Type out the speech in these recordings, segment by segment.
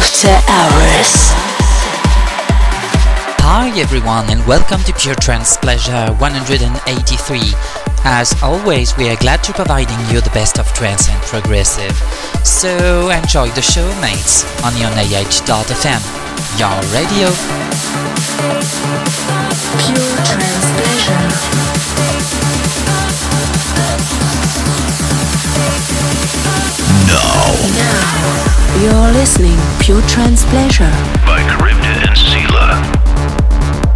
After Hours. Hi everyone and welcome to Pure Trance Pleasure 183. As always, we are glad to providing you the best of trance and progressive. So enjoy the show, mates, on your AH.fm, your radio. Pure Trance Pleasure. Now. Now, you're listening Pure Trance Pleasure by Charybdis and Sela.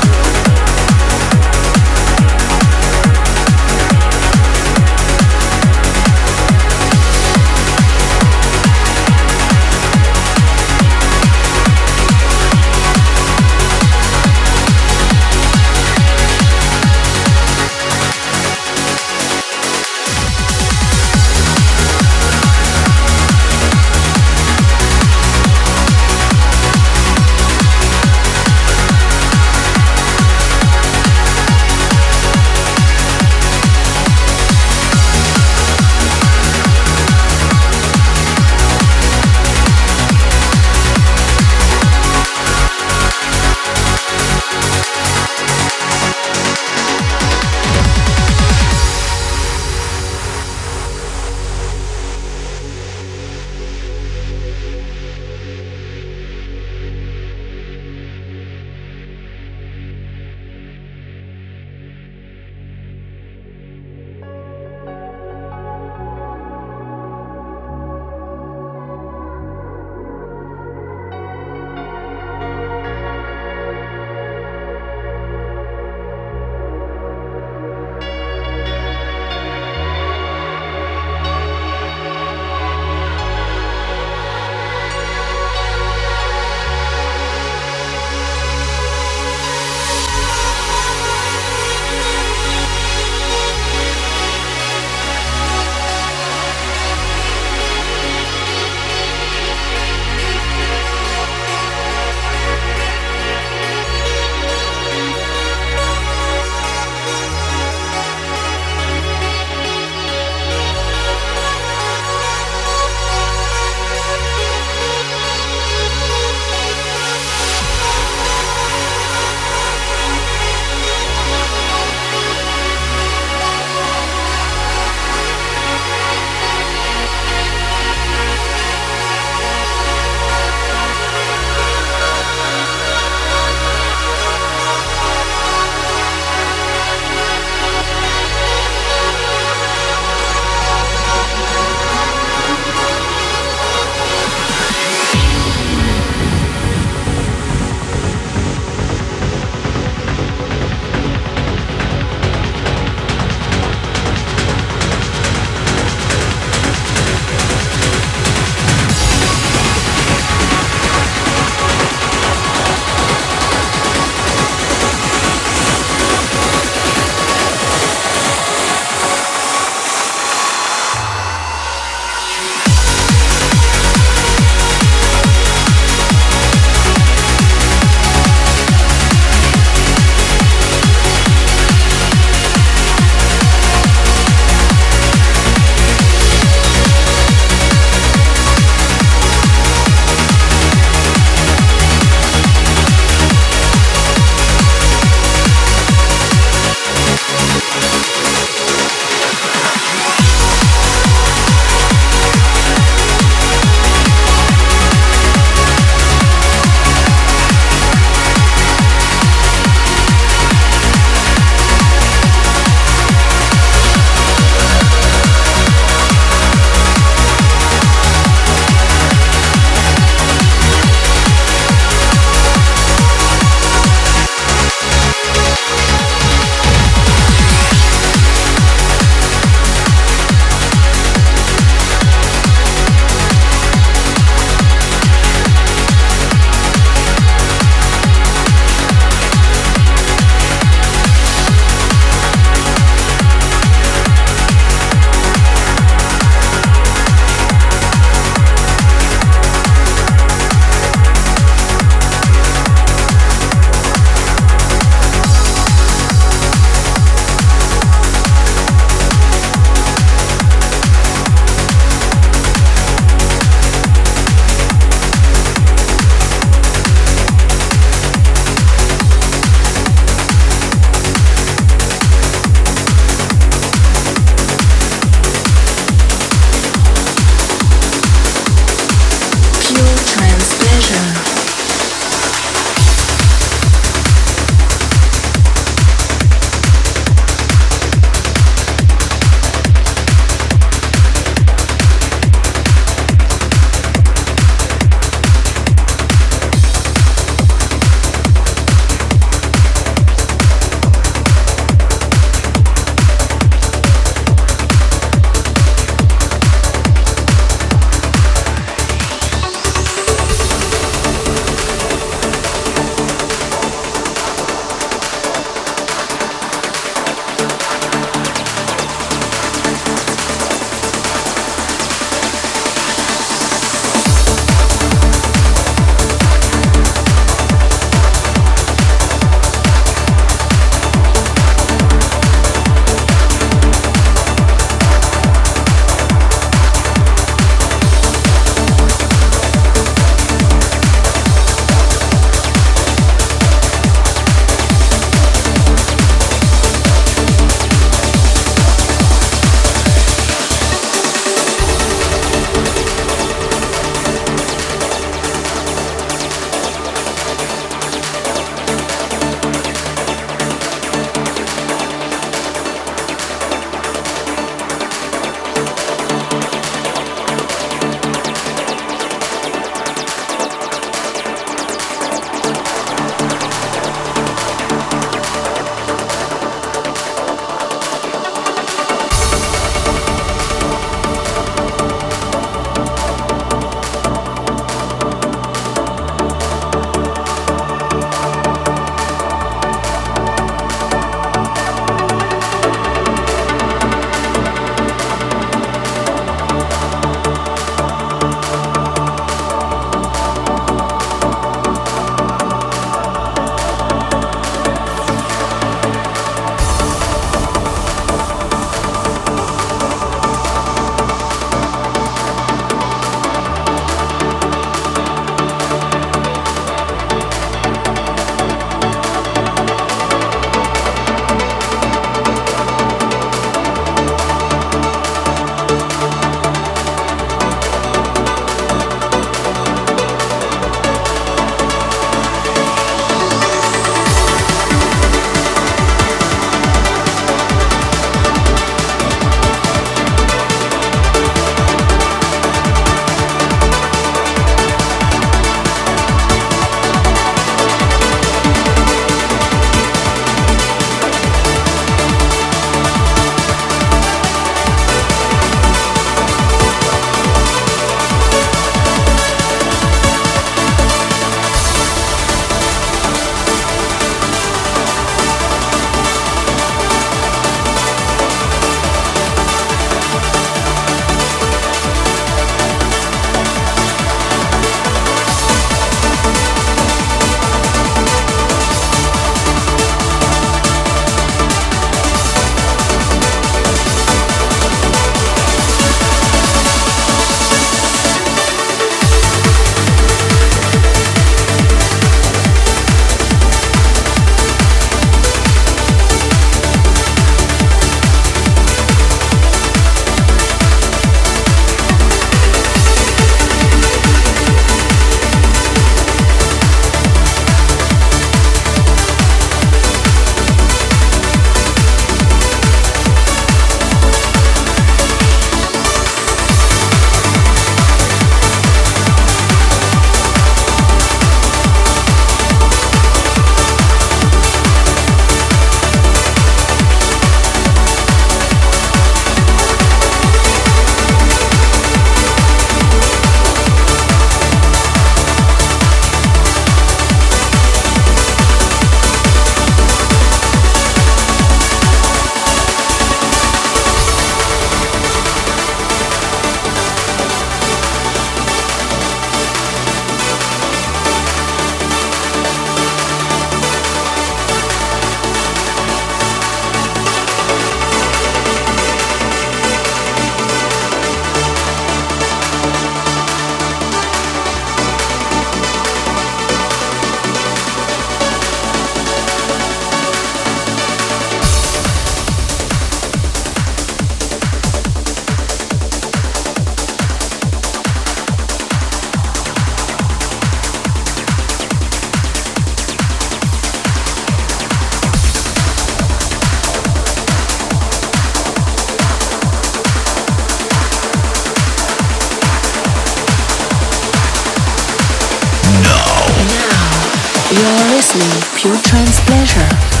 Pure Trance Pleasure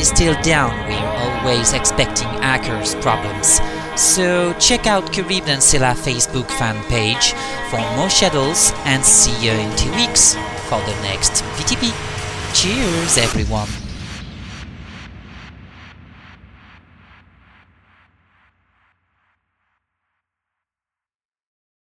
is still down. We're always expecting hackers problems. So check out Caribbean Silla Facebook fan page for more schedules and see you in two weeks for the next VTP. Cheers everyone!